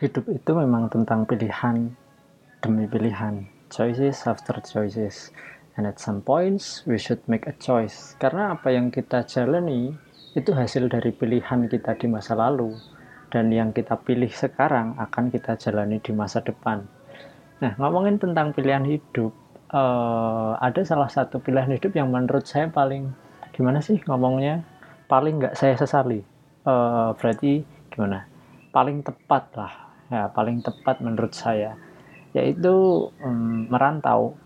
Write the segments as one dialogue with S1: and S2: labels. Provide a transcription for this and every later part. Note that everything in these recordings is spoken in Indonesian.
S1: hidup itu memang tentang pilihan demi pilihan. Choices after choices. And at some points we should make a choice. Karena apa yang kita jalani itu hasil dari pilihan kita di masa lalu. Dan yang kita pilih sekarang akan kita jalani di masa depan. Nah ngomongin tentang pilihan hidup uh, ada salah satu pilihan hidup yang menurut saya paling gimana sih ngomongnya? Paling nggak saya sesali. Uh, berarti gimana? Paling tepat lah ya paling tepat menurut saya yaitu um, merantau.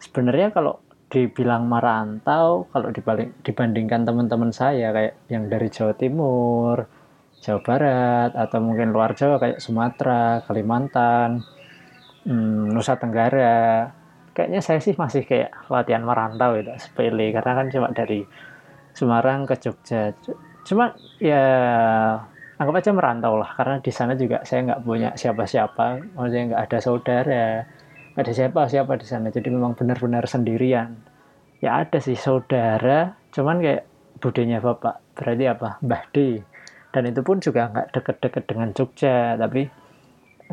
S1: Sebenarnya kalau dibilang merantau kalau dibalik, dibandingkan teman-teman saya kayak yang dari Jawa Timur Jawa Barat atau mungkin luar Jawa kayak Sumatera Kalimantan um, Nusa Tenggara kayaknya saya sih masih kayak latihan merantau itu sepele. Karena kan cuma dari Semarang ke Jogja. Cuma ya anggap aja merantau lah karena di sana juga saya nggak punya siapa-siapa maksudnya nggak ada saudara nggak ada siapa-siapa di sana. Jadi memang benar-benar sendirian. Ya ada sih saudara cuman kayak budenya bapak berarti apa? Mbah D. Dan itu pun juga nggak deket-deket dengan Jogja tapi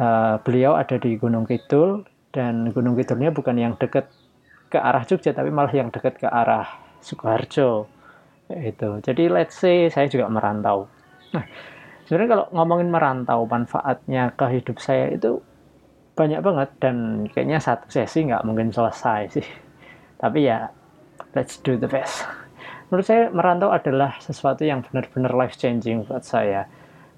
S1: uh, beliau ada di Gunung Kidul dan Gunung Kidulnya bukan yang deket ke arah Jogja tapi malah yang deket ke arah Sukoharjo. Itu jadi let's say saya juga merantau. Nah sebenarnya kalau ngomongin merantau manfaatnya ke hidup saya itu banyak banget dan kayaknya satu sesi nggak mungkin selesai sih. Tapi ya let's do the best. Menurut saya merantau adalah sesuatu yang benar-benar life changing buat saya.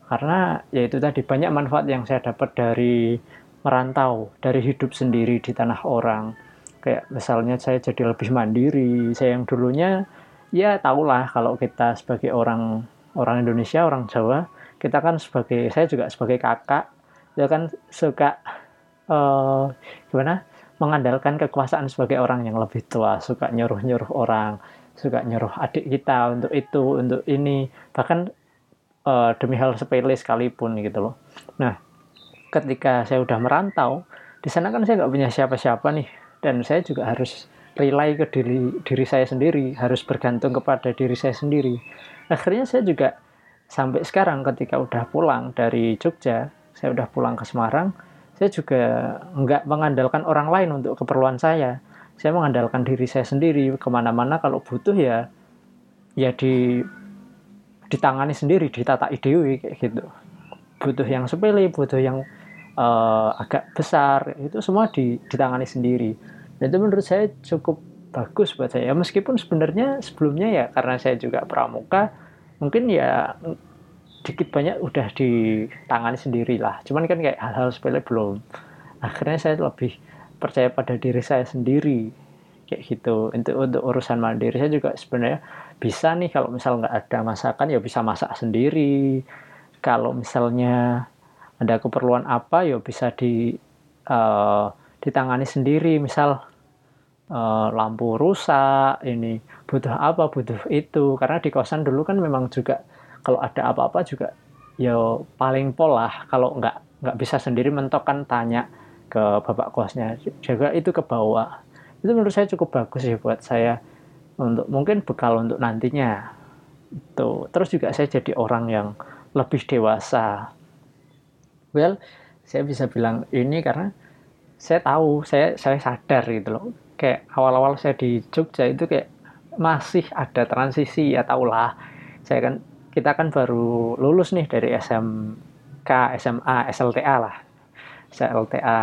S1: Karena ya itu tadi banyak manfaat yang saya dapat dari merantau dari hidup sendiri di tanah orang. Kayak misalnya saya jadi lebih mandiri saya yang dulunya ya tahulah kalau kita sebagai orang orang Indonesia orang Jawa kita kan sebagai saya juga sebagai kakak ya kan suka uh, gimana? Mengandalkan kekuasaan sebagai orang yang lebih tua. Suka nyuruh nyuruh orang suka nyuruh adik kita untuk itu untuk ini. Bahkan uh, demi hal sepele sekalipun gitu loh. Nah ketika saya udah merantau di sana kan saya nggak punya siapa-siapa nih. Dan saya juga harus rely ke diri diri saya sendiri. Harus bergantung kepada diri saya sendiri. Akhirnya saya juga sampai sekarang ketika udah pulang dari Jogja, saya udah pulang ke Semarang, saya juga nggak mengandalkan orang lain untuk keperluan saya. Saya mengandalkan diri saya sendiri ke mana-mana kalau butuh ya ya di ditangani sendiri, ditata ide kayak gitu. Butuh yang sepele, butuh yang uh, agak besar, itu semua ditangani sendiri. Dan itu menurut saya cukup bagus buat saya. Meskipun sebenarnya sebelumnya ya karena saya juga pramuka, mungkin ya dikit banyak udah ditangani sendiri lah cuman kan kayak hal-hal sepele belum. Akhirnya saya lebih percaya pada diri saya sendiri. Kayak gitu. Untuk untuk urusan mandiri saya juga sebenarnya bisa nih kalau misal nggak ada masakan ya bisa masak sendiri. Kalau misalnya ada keperluan apa ya bisa di uh, ditangani sendiri. Misal uh, lampu rusak ini butuh apa butuh itu. Karena di kosan dulu kan memang juga kalau ada apa-apa juga ya paling pola kalau nggak nggak bisa sendiri mentok kan tanya ke bapak kosnya. Juga itu ke bawah. Itu menurut saya cukup bagus sih buat saya untuk mungkin bekal untuk nantinya. Itu. Terus juga saya jadi orang yang lebih dewasa. Well saya bisa bilang ini karena saya tahu saya saya sadar gitu loh. Kayak awal-awal saya di Jogja itu kayak masih ada transisi ya tahulah saya kan kita kan baru lulus nih dari SMK, SMA, SLTA lah. SLTA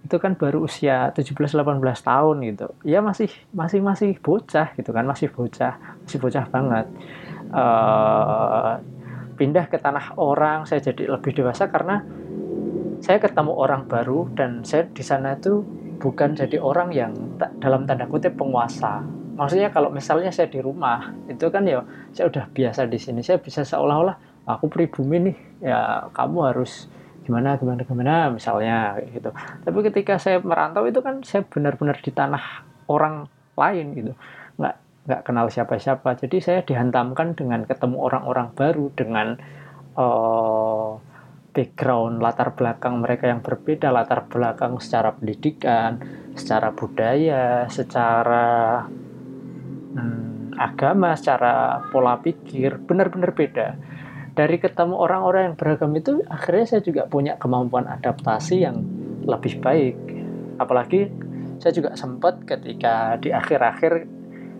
S1: itu kan baru usia 17-18 tahun gitu. Ya masih masih masih bocah gitu kan, masih bocah, masih bocah banget. Uh, pindah ke tanah orang, saya jadi lebih dewasa karena saya ketemu orang baru dan saya di sana itu bukan jadi orang yang dalam tanda kutip penguasa maksudnya kalau misalnya saya di rumah itu kan ya saya udah biasa di sini. Saya bisa seolah-olah aku pribumi nih ya kamu harus gimana gimana gimana misalnya gitu. Tapi ketika saya merantau itu kan saya benar-benar di tanah orang lain gitu. Nggak nggak kenal siapa-siapa. Jadi saya dihantamkan dengan ketemu orang-orang baru dengan uh, background latar belakang mereka yang berbeda latar belakang secara pendidikan secara budaya secara hmm, agama, secara pola pikir benar-benar beda. dari ketemu orang-orang yang beragam itu akhirnya saya juga punya kemampuan adaptasi yang lebih baik. Apalagi saya juga sempat ketika di akhir-akhir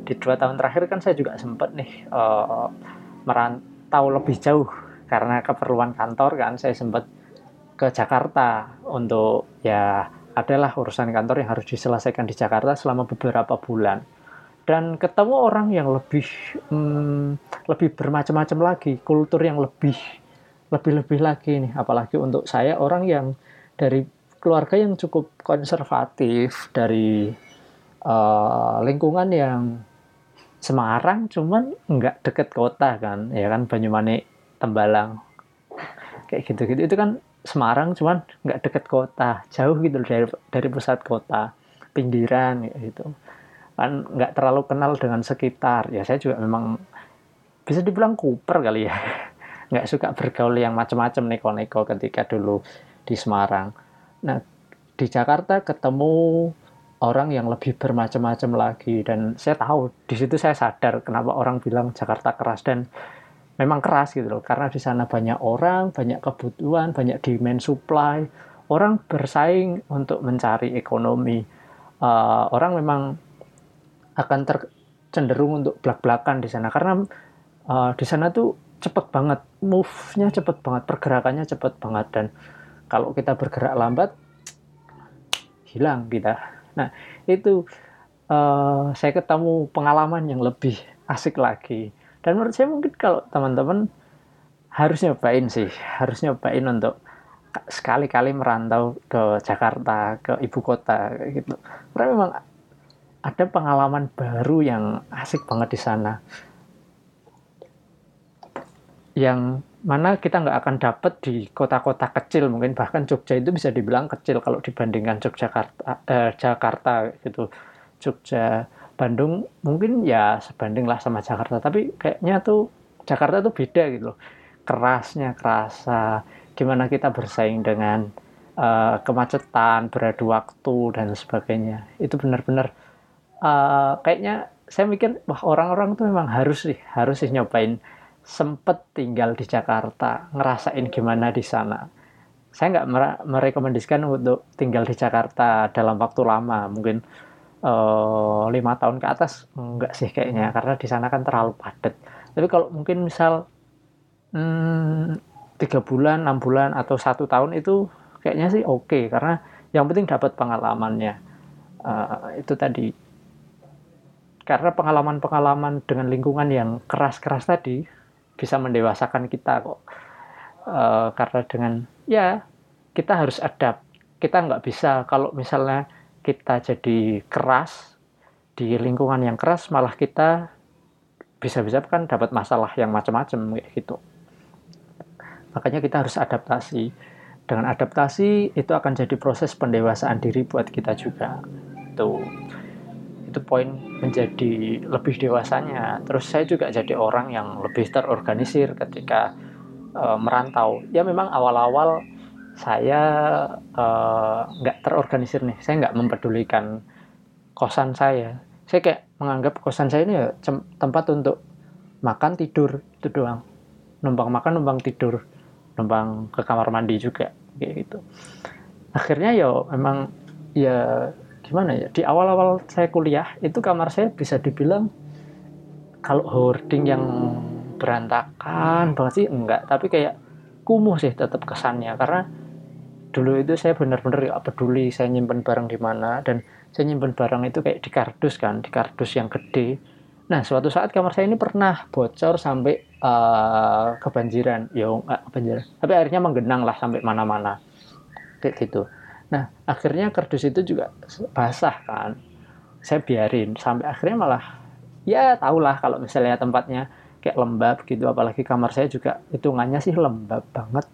S1: di dua tahun terakhir kan saya juga sempat nih uh, merantau lebih jauh. Karena keperluan kantor kan saya sempat ke Jakarta untuk ya adalah urusan kantor yang harus diselesaikan di Jakarta selama beberapa bulan dan ketemu orang yang lebih hmm, lebih bermacam-macam lagi kultur yang lebih lebih-lebih lagi nih. Apalagi untuk saya orang yang dari keluarga yang cukup konservatif dari uh, lingkungan yang Semarang cuman nggak deket kota kan. Ya kan Banyumanik Tembalang. Kayak gitu-gitu. Itu kan Semarang cuman nggak deket kota. Jauh gitu dari dari pusat kota. Pinggiran gitu kan nggak terlalu kenal dengan sekitar. Ya saya juga memang bisa dibilang kuper kali ya. Nggak suka bergaul yang macam-macam neko-neko ketika dulu di Semarang. Nah, di Jakarta ketemu orang yang lebih bermacam-macam lagi. Dan saya tahu di situ saya sadar kenapa orang bilang Jakarta keras. Dan memang keras gitu loh. Karena di sana banyak orang, banyak kebutuhan, banyak demand supply, orang bersaing untuk mencari ekonomi. Uh, orang memang akan ter cenderung untuk belak-belakan di sana karena uh, di sana tuh cepet banget, move-nya cepet banget, pergerakannya cepet banget dan kalau kita bergerak lambat, hilang kita. Nah, itu uh, saya ketemu pengalaman yang lebih asik lagi. Dan menurut saya mungkin kalau teman-teman harus nyobain sih, harus nyobain untuk sekali-kali merantau ke Jakarta, ke ibu kota gitu. Karena memang ada pengalaman baru yang asik banget di sana. Yang mana kita nggak akan dapat di kota-kota kecil mungkin bahkan Jogja itu bisa dibilang kecil kalau dibandingkan Yogyakarta eh, Jakarta gitu. Jogja Bandung mungkin ya sebanding lah sama Jakarta tapi kayaknya tuh Jakarta tuh beda gitu loh. Kerasnya kerasa gimana kita bersaing dengan uh, kemacetan beradu waktu dan sebagainya. Itu benar-benar uh, kayaknya saya mikir wah orang-orang tuh memang harus sih harus sih nyobain sempet tinggal di Jakarta, ngerasain gimana di sana. Saya nggak merekomendasikan untuk tinggal di Jakarta dalam waktu lama, mungkin eh, lima tahun ke atas enggak sih kayaknya, karena di sana kan terlalu padat. Tapi kalau mungkin misal hmm, tiga hmm, bulan, enam bulan atau satu tahun itu kayaknya sih oke, okay, karena yang penting dapat pengalamannya. Uh, itu tadi karena pengalaman-pengalaman dengan lingkungan yang keras-keras tadi bisa mendewasakan kita kok. Uh, karena dengan ya kita harus adapt. Kita nggak bisa kalau misalnya kita jadi keras di lingkungan yang keras malah kita bisa-bisa kan dapat masalah yang macam-macam gitu. Makanya kita harus adaptasi. Dengan adaptasi itu akan jadi proses pendewasaan diri buat kita juga. Tuh itu poin menjadi lebih dewasanya. Terus saya juga jadi orang yang lebih terorganisir ketika uh, merantau. Ya memang awal-awal saya eh, nggak uh, terorganisir nih. Saya nggak mempedulikan kosan saya. Saya kayak menganggap kosan saya ini ya tempat untuk makan tidur. Itu doang. Numpang makan numpang tidur. Numpang ke kamar mandi juga kayak gitu. Akhirnya ya memang ya gimana ya? Di awal-awal saya kuliah itu kamar saya bisa dibilang kalau hoarding yang berantakan banget sih enggak. Tapi kayak kumuh sih tetap kesannya. Karena dulu itu saya benar-benar gak peduli saya nyimpen barang di mana. Dan saya nyimpen barang itu kayak di kardus kan di kardus yang gede. Nah suatu saat kamar saya ini pernah bocor sampai uh, kebanjiran. Ya enggak kebanjiran. Tapi akhirnya menggenang lah sampai mana-mana. Kayak gitu Nah, akhirnya kardus itu juga basah kan. Saya biarin sampai akhirnya malah ya tahulah kalau misalnya tempatnya kayak lembab gitu apalagi kamar saya juga hitungannya sih lembab banget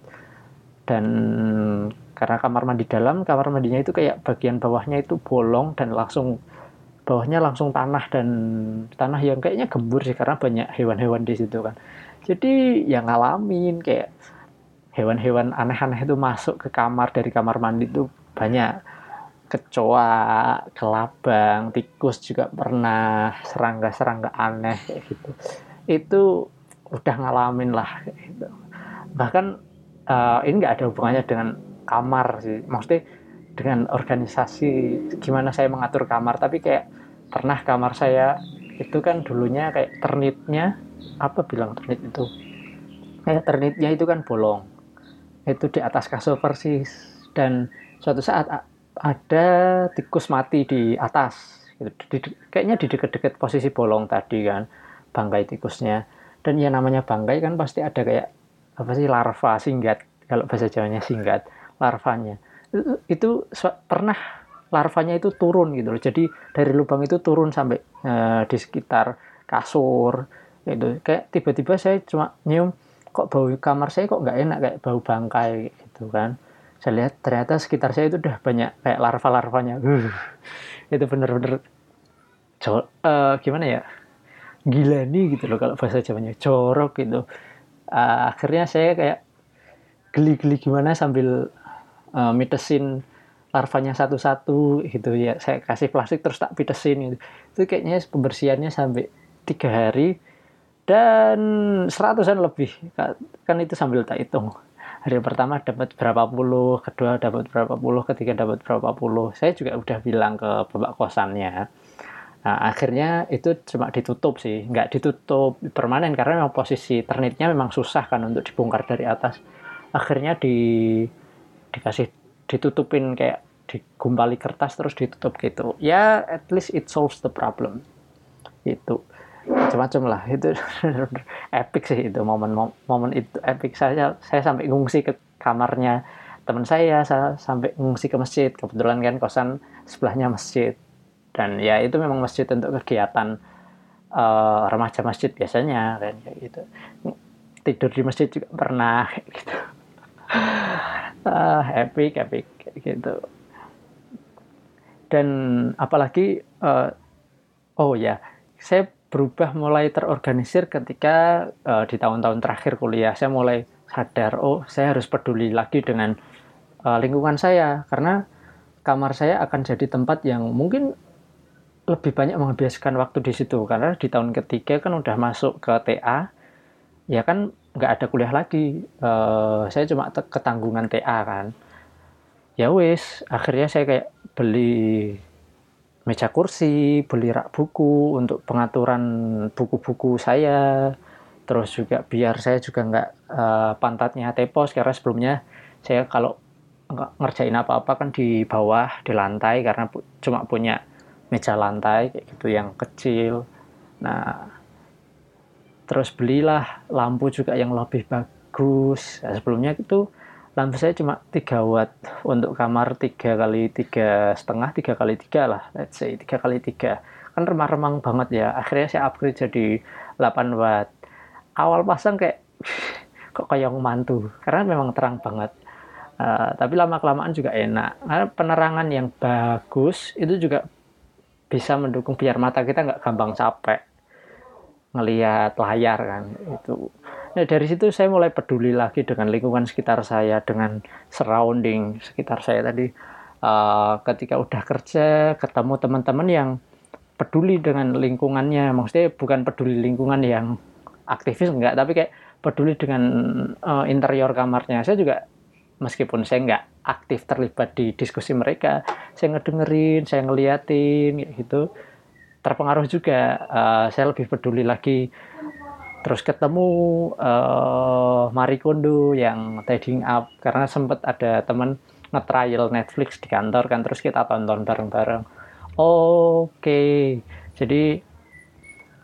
S1: dan karena kamar mandi dalam kamar mandinya itu kayak bagian bawahnya itu bolong dan langsung bawahnya langsung tanah dan tanah yang kayaknya gembur sih karena banyak hewan-hewan di situ kan jadi yang ngalamin kayak hewan-hewan aneh-aneh itu masuk ke kamar dari kamar mandi itu banyak kecoa, kelabang, tikus juga pernah, serangga-serangga aneh kayak gitu. Itu udah ngalamin lah kayak gitu. bahkan uh, ini nggak ada hubungannya dengan kamar sih maksudnya dengan organisasi gimana saya mengatur kamar tapi kayak pernah kamar saya itu kan dulunya kayak ternitnya apa bilang ternit itu kayak ternitnya itu kan bolong itu di atas kasur persis dan suatu saat ada tikus mati di atas gitu. di, kayaknya di dekat-dekat posisi bolong tadi kan bangkai tikusnya. Dan yang namanya bangkai kan pasti ada kayak apa sih larva singgat. Kalau bahasa Jawanya singkat larvanya. Itu, itu pernah larvanya itu turun gitu loh. Jadi dari lubang itu turun sampai uh, di sekitar kasur itu kayak tiba-tiba saya cuma nyium kok bau kamar saya kok nggak enak kayak bau bangkai? gitu kan saya lihat ternyata sekitar saya itu udah banyak kayak larva-larvanya. Uh, itu bener-bener uh, gimana ya? Gila nih gitu loh kalau bahasa Jawanya. Jorok gitu. Uh, akhirnya saya kayak geli-geli gimana sambil uh, mitesin larvanya satu-satu gitu. Ya saya kasih plastik terus tak pitesin gitu. itu kayaknya pembersihannya sampai tiga hari dan seratusan lebih. Kan itu sambil tak hitung hari pertama dapat berapa puluh kedua dapat berapa puluh ketiga dapat berapa puluh. Saya juga udah bilang ke bapak kosannya. Nah akhirnya itu cuma ditutup sih. Nggak ditutup permanen karena memang posisi ternitnya memang susah kan untuk dibongkar dari atas. Akhirnya di dikasih ditutupin kayak digumpali kertas terus ditutup gitu. Ya at least it solves the problem. Itu macam-macam lah. Itu epic sih itu momen momen itu epic. Saya saya sampai ngungsi ke kamarnya teman saya saya sampai ngungsi ke masjid. Kebetulan kan kosan sebelahnya masjid. Dan ya itu memang masjid untuk kegiatan uh, remaja masjid biasanya kan kayak gitu. Tidur di masjid juga pernah gitu. Uh, epic epic gitu. Dan apalagi uh, oh ya saya berubah mulai terorganisir ketika uh, di tahun-tahun terakhir kuliah. Saya mulai sadar oh saya harus peduli lagi dengan uh, lingkungan saya. Karena kamar saya akan jadi tempat yang mungkin lebih banyak menghabiskan waktu di situ. Karena di tahun ketiga kan udah masuk ke TA ya kan nggak ada kuliah lagi. Uh, saya cuma ketanggungan TA kan. Ya wis akhirnya saya kayak beli meja kursi beli rak buku untuk pengaturan buku-buku saya. Terus juga biar saya juga nggak uh, pantatnya tepos karena sebelumnya saya kalau ngerjain apa-apa kan di bawah di lantai karena cuma punya meja lantai kayak gitu yang kecil. Nah terus belilah lampu juga yang lebih bagus. Nah, sebelumnya itu lampu saya cuma 3 watt. Untuk kamar tiga kali tiga setengah tiga kali tiga lah let's say. Tiga kali tiga. Kan remang-remang banget ya. Akhirnya saya upgrade jadi 8 watt. Awal pasang kayak kok kayak mantu. Karena memang terang banget. Uh, tapi lama kelamaan juga enak. Karena penerangan yang bagus itu juga bisa mendukung biar mata kita nggak gampang capek ngelihat layar kan itu nah dari situ saya mulai peduli lagi dengan lingkungan sekitar saya dengan surrounding sekitar saya tadi. Uh, ketika udah kerja ketemu teman-teman yang peduli dengan lingkungannya. Maksudnya bukan peduli lingkungan yang aktivis enggak tapi kayak peduli dengan uh, interior kamarnya. Saya juga meskipun saya nggak aktif terlibat di diskusi mereka saya ngedengerin saya ngeliatin gitu. Terpengaruh juga uh, saya lebih peduli lagi terus ketemu uh, Marie Kondo yang trading up. Karena sempat ada teman nge-trial Netflix di kantor kan terus kita tonton bareng-bareng. Oke. Okay. jadi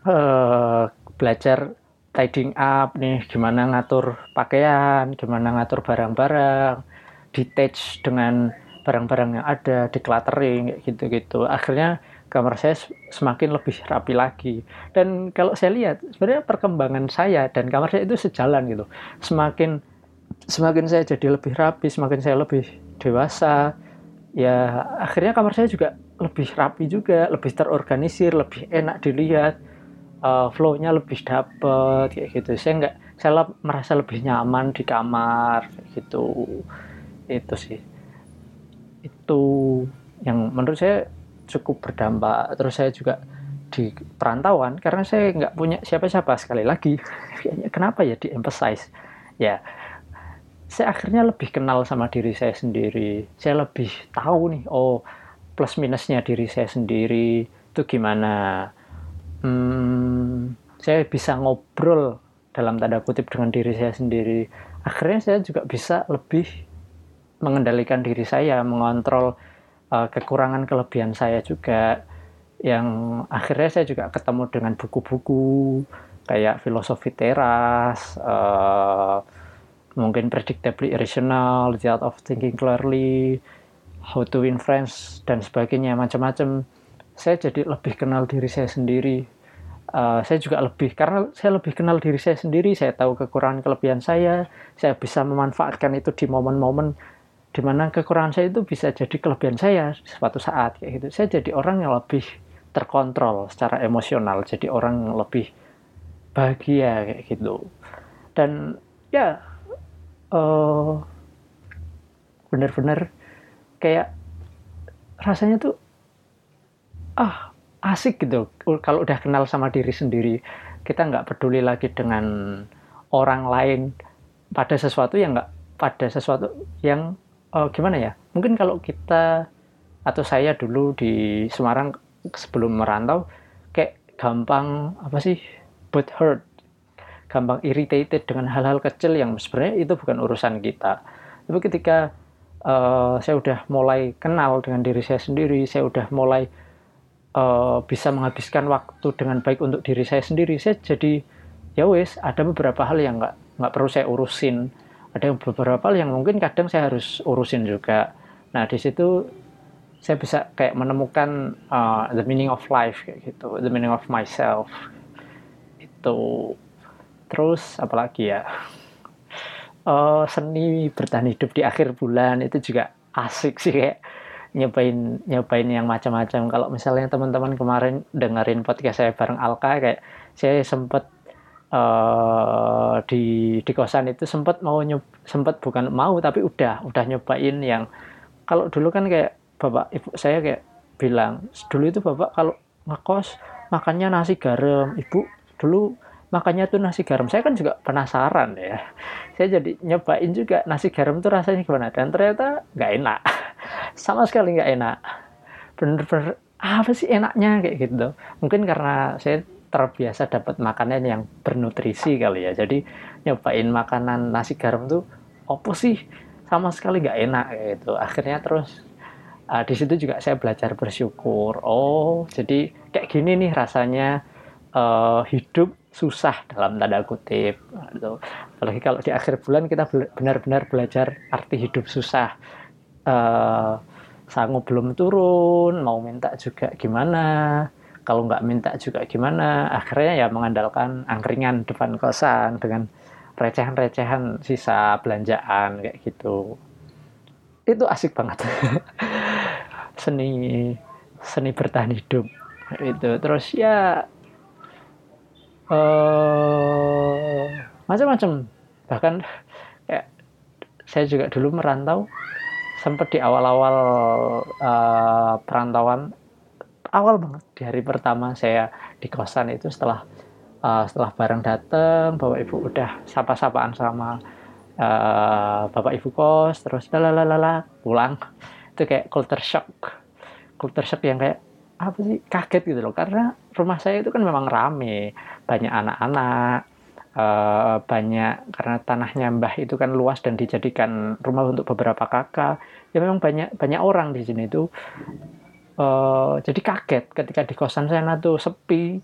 S1: uh, belajar trading up nih gimana ngatur pakaian gimana ngatur barang-barang detach dengan barang-barang yang ada decluttering gitu-gitu. Akhirnya kamar saya semakin lebih rapi lagi. Dan kalau saya lihat, sebenarnya perkembangan saya dan kamar saya itu sejalan gitu. Semakin semakin saya jadi lebih rapi, semakin saya lebih dewasa, ya akhirnya kamar saya juga lebih rapi juga, lebih terorganisir, lebih enak dilihat, uh, flow-nya lebih dapet kayak gitu. Saya nggak, saya merasa lebih nyaman di kamar kayak gitu. Itu sih. Itu yang menurut saya cukup berdampak. Terus saya juga di perantauan karena saya nggak punya siapa-siapa sekali lagi. Kenapa ya di emphasize ya saya akhirnya lebih kenal sama diri saya sendiri. Saya lebih tahu nih oh plus minusnya diri saya sendiri itu gimana. Hmm, saya bisa ngobrol dalam tanda kutip dengan diri saya sendiri. Akhirnya saya juga bisa lebih mengendalikan diri saya mengontrol uh, kekurangan kelebihan saya juga yang akhirnya saya juga ketemu dengan buku-buku kayak filosofi teras uh, mungkin predictably irrational the art of thinking clearly how to win friends dan sebagainya macam-macam. Saya jadi lebih kenal diri saya sendiri. Uh, saya juga lebih karena saya lebih kenal diri saya sendiri saya tahu kekurangan kelebihan saya saya bisa memanfaatkan itu di momen-momen di mana kekurangan saya itu bisa jadi kelebihan saya suatu saat kayak gitu. Saya jadi orang yang lebih terkontrol secara emosional jadi orang yang lebih bahagia kayak gitu. Dan ya uh, benar-benar kayak rasanya tuh ah asik gitu. Kalau udah kenal sama diri sendiri kita nggak peduli lagi dengan orang lain pada sesuatu yang nggak pada sesuatu yang uh, gimana ya? Mungkin kalau kita atau saya dulu di Semarang sebelum merantau kayak gampang apa sih butt hurt, gampang irritated dengan hal-hal kecil yang sebenarnya itu bukan urusan kita. Tapi ketika uh, saya udah mulai kenal dengan diri saya sendiri, saya udah mulai uh, bisa menghabiskan waktu dengan baik untuk diri saya sendiri, saya jadi ya wes ada beberapa hal yang nggak nggak perlu saya urusin ada beberapa hal yang mungkin kadang saya harus urusin juga. Nah di situ saya bisa kayak menemukan uh, the meaning of life kayak gitu the meaning of myself. Itu. Terus apalagi ya? Uh, seni bertahan hidup di akhir bulan itu juga asik sih kayak nyobain nyobain yang macam-macam. Kalau misalnya teman-teman kemarin dengerin podcast saya bareng Alka kayak saya sempat uh, di di kosan itu sempat mau nyob sempat bukan mau tapi udah udah nyobain yang kalau dulu kan kayak bapak ibu saya kayak bilang dulu itu bapak kalau ngekos makannya nasi garam. Ibu dulu makannya tuh nasi garam. Saya kan juga penasaran ya. Saya jadi nyobain juga nasi garam tuh rasanya gimana dan ternyata nggak enak. Sama sekali nggak enak. Bener-bener apa sih enaknya? Kayak gitu. Mungkin karena saya terbiasa dapat makanan yang bernutrisi kali ya. Jadi nyobain makanan nasi garam tuh opo sih? Sama sekali nggak enak gitu. Akhirnya terus uh, di situ juga saya belajar bersyukur. Oh jadi kayak gini nih rasanya uh, hidup susah dalam tanda kutip gitu. apalagi kalau di akhir bulan kita benar-benar belajar arti hidup susah. Uh, sanggup belum turun mau minta juga gimana kalau nggak minta juga gimana? Akhirnya ya mengandalkan angkringan depan kosan dengan recehan-recehan sisa belanjaan kayak gitu. Itu asik banget. Seni seni bertahan hidup. Itu. Terus ya uh, macam-macam. Bahkan kayak saya juga dulu merantau sempat di awal-awal uh, perantauan awal banget. Di hari pertama saya di kosan itu setelah uh, setelah bareng dateng bapak ibu udah sapa-sapaan sama uh, bapak ibu kos terus lalalala pulang. Itu kayak culture shock. Culture shock yang kayak apa sih kaget gitu loh. Karena rumah saya itu kan memang rame. Banyak anak-anak uh, banyak karena tanahnya mbah itu kan luas dan dijadikan rumah untuk beberapa kakak. Ya memang banyak banyak orang di sini itu uh, jadi kaget ketika di kosan sana tuh sepi.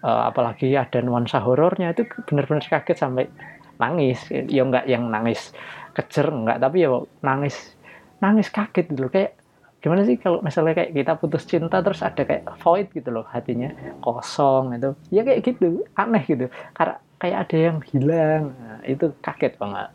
S1: Uh, apalagi ada nuansa horornya itu benar-benar kaget sampai nangis. Ya enggak yang nangis kejer enggak tapi ya nangis nangis kaget gitu loh. Kayak gimana sih kalau misalnya kayak kita putus cinta terus ada kayak void gitu loh hatinya kosong itu ya kayak gitu aneh gitu. Karena kayak ada yang hilang. Nah, itu kaget banget.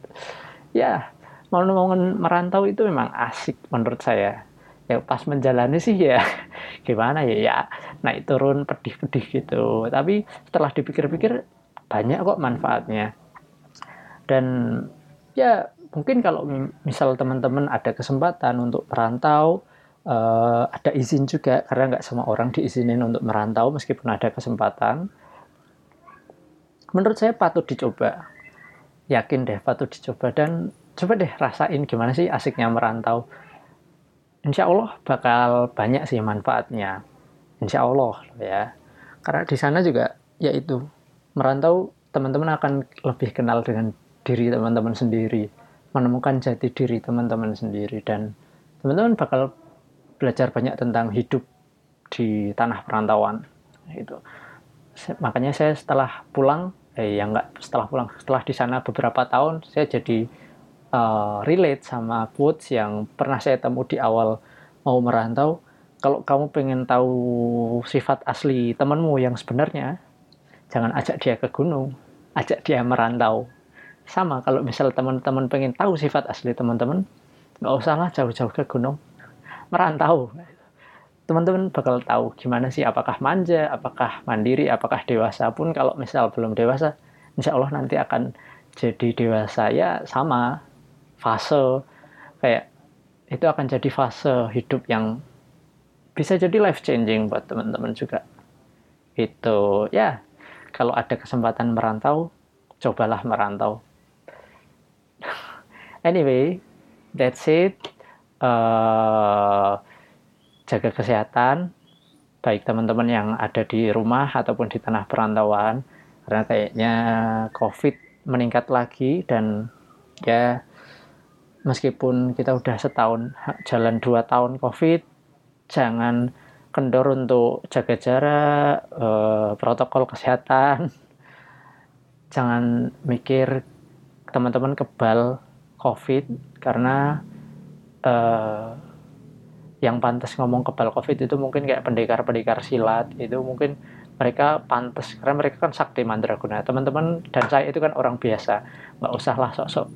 S1: Ya mau ngomongin merantau itu memang asik menurut saya ya pas menjalani sih ya gimana ya ya naik turun pedih-pedih gitu. Tapi setelah dipikir-pikir banyak kok manfaatnya. Dan ya mungkin kalau misal teman-teman ada kesempatan untuk merantau uh, ada izin juga. Karena nggak semua orang diizinin untuk merantau meskipun ada kesempatan. Menurut saya patut dicoba. Yakin deh patut dicoba. Dan coba deh rasain gimana sih asiknya merantau insya Allah bakal banyak sih manfaatnya. Insya Allah ya. Karena di sana juga yaitu merantau teman-teman akan lebih kenal dengan diri teman-teman sendiri menemukan jati diri teman-teman sendiri dan teman-teman bakal belajar banyak tentang hidup di tanah perantauan itu makanya saya setelah pulang eh ya enggak setelah pulang setelah di sana beberapa tahun saya jadi uh, relate sama quotes yang pernah saya temu di awal mau merantau. Kalau kamu pengen tahu sifat asli temanmu yang sebenarnya jangan ajak dia ke gunung ajak dia merantau. Sama kalau misal teman-teman pengen tahu sifat asli teman-teman nggak usahlah jauh-jauh ke gunung merantau. Teman-teman bakal tahu gimana sih apakah manja, apakah mandiri, apakah dewasa pun. Kalau misal belum dewasa, insya Allah nanti akan jadi dewasa. Ya sama fase kayak itu akan jadi fase hidup yang bisa jadi life changing buat teman-teman juga. Itu ya kalau ada kesempatan merantau cobalah merantau. Anyway that's it. Uh, jaga kesehatan baik teman-teman yang ada di rumah ataupun di tanah perantauan. Karena kayaknya COVID meningkat lagi dan ya meskipun kita udah setahun jalan dua tahun COVID jangan kendor untuk jaga jarak eh, protokol kesehatan. Jangan mikir teman-teman kebal COVID karena eh, yang pantas ngomong kebal covid itu mungkin kayak pendekar-pendekar silat. Itu mungkin mereka pantas karena mereka kan sakti mandraguna. Teman-teman dan saya itu kan orang biasa. Nggak usah lah sok-sok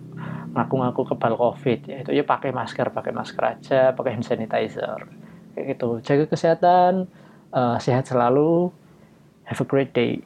S1: ngaku-ngaku kebal covid. Ya itu ya pakai masker pakai masker aja pakai hand sanitizer. Kayak gitu. Jaga kesehatan uh, sehat selalu. Have a great day